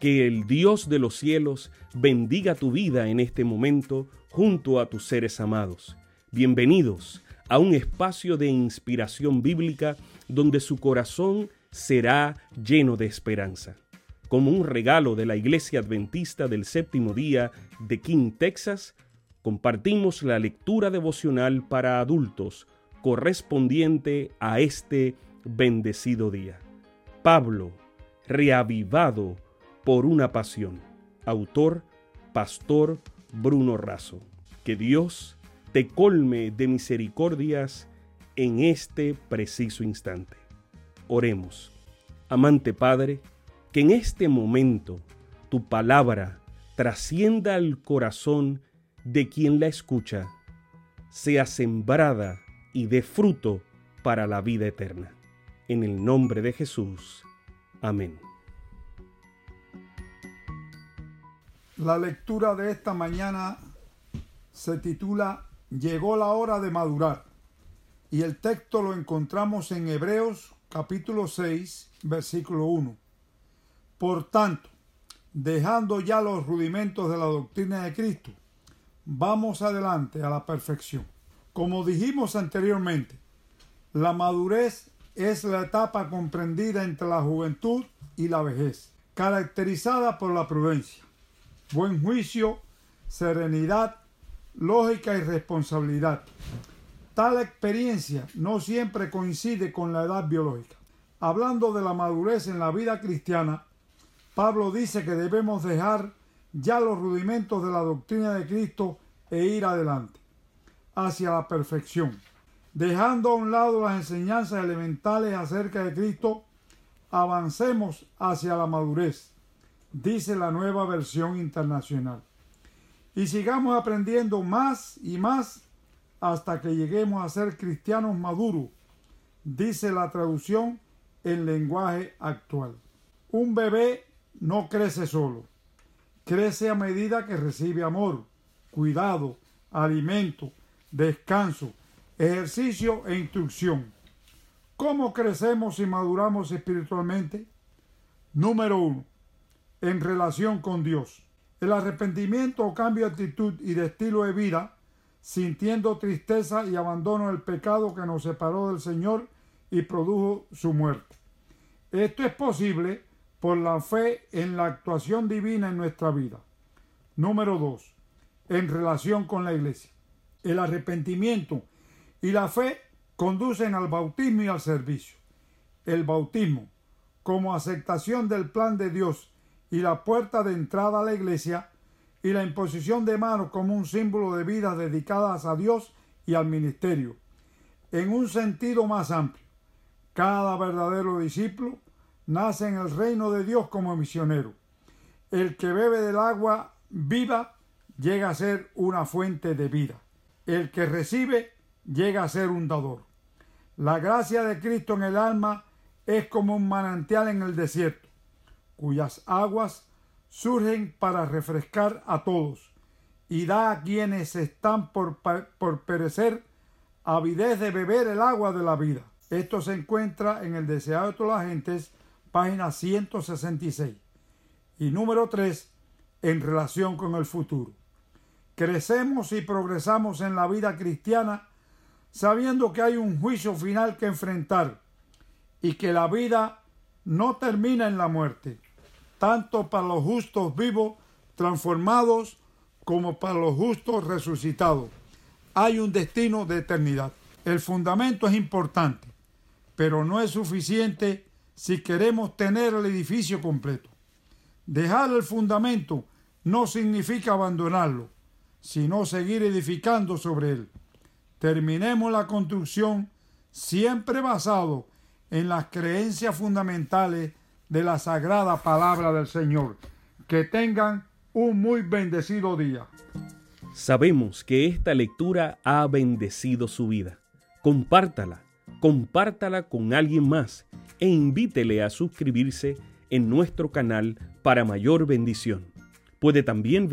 Que el Dios de los cielos bendiga tu vida en este momento junto a tus seres amados. Bienvenidos a un espacio de inspiración bíblica donde su corazón será lleno de esperanza. Como un regalo de la Iglesia Adventista del Séptimo Día de King, Texas, compartimos la lectura devocional para adultos correspondiente a este bendecido día. Pablo, reavivado por una pasión. Autor, Pastor Bruno Razo. Que Dios te colme de misericordias en este preciso instante. Oremos. Amante Padre, que en este momento tu palabra trascienda al corazón de quien la escucha, sea sembrada y dé fruto para la vida eterna. En el nombre de Jesús. Amén. La lectura de esta mañana se titula Llegó la hora de madurar y el texto lo encontramos en Hebreos capítulo 6 versículo 1. Por tanto, dejando ya los rudimentos de la doctrina de Cristo, vamos adelante a la perfección. Como dijimos anteriormente, la madurez es la etapa comprendida entre la juventud y la vejez, caracterizada por la prudencia, buen juicio, serenidad, lógica y responsabilidad. Tal experiencia no siempre coincide con la edad biológica. Hablando de la madurez en la vida cristiana, Pablo dice que debemos dejar ya los rudimentos de la doctrina de Cristo e ir adelante, hacia la perfección. Dejando a un lado las enseñanzas elementales acerca de Cristo, avancemos hacia la madurez, dice la nueva versión internacional. Y sigamos aprendiendo más y más hasta que lleguemos a ser cristianos maduros, dice la traducción en lenguaje actual. Un bebé no crece solo, crece a medida que recibe amor, cuidado, alimento, descanso, ejercicio e instrucción. ¿Cómo crecemos y maduramos espiritualmente? Número uno, en relación con Dios. El arrepentimiento o cambio de actitud y de estilo de vida, sintiendo tristeza y abandono del pecado que nos separó del Señor y produjo su muerte. Esto es posible por la fe en la actuación divina en nuestra vida. Número dos, en relación con la iglesia. El arrepentimiento y la fe conducen al bautismo y al servicio. El bautismo, como aceptación del plan de Dios y la puerta de entrada a la iglesia, y la imposición de manos como un símbolo de vidas dedicadas a Dios y al ministerio. En un sentido más amplio, cada verdadero discípulo nace en el reino de Dios como misionero. El que bebe del agua viva llega a ser una fuente de vida. El que recibe llega a ser un dador. La gracia de Cristo en el alma es como un manantial en el desierto, cuyas aguas surgen para refrescar a todos y da a quienes están por, por perecer avidez de beber el agua de la vida. Esto se encuentra en el Deseado de todas las gentes, página 166. Y número 3, en relación con el futuro. Crecemos y progresamos en la vida cristiana sabiendo que hay un juicio final que enfrentar y que la vida no termina en la muerte, tanto para los justos vivos transformados como para los justos resucitados. Hay un destino de eternidad. El fundamento es importante, pero no es suficiente si queremos tener el edificio completo. Dejar el fundamento no significa abandonarlo, sino seguir edificando sobre él terminemos la construcción siempre basado en las creencias fundamentales de la sagrada palabra del Señor. Que tengan un muy bendecido día. Sabemos que esta lectura ha bendecido su vida. Compártala, compártala con alguien más e invítele a suscribirse en nuestro canal para mayor bendición. Puede también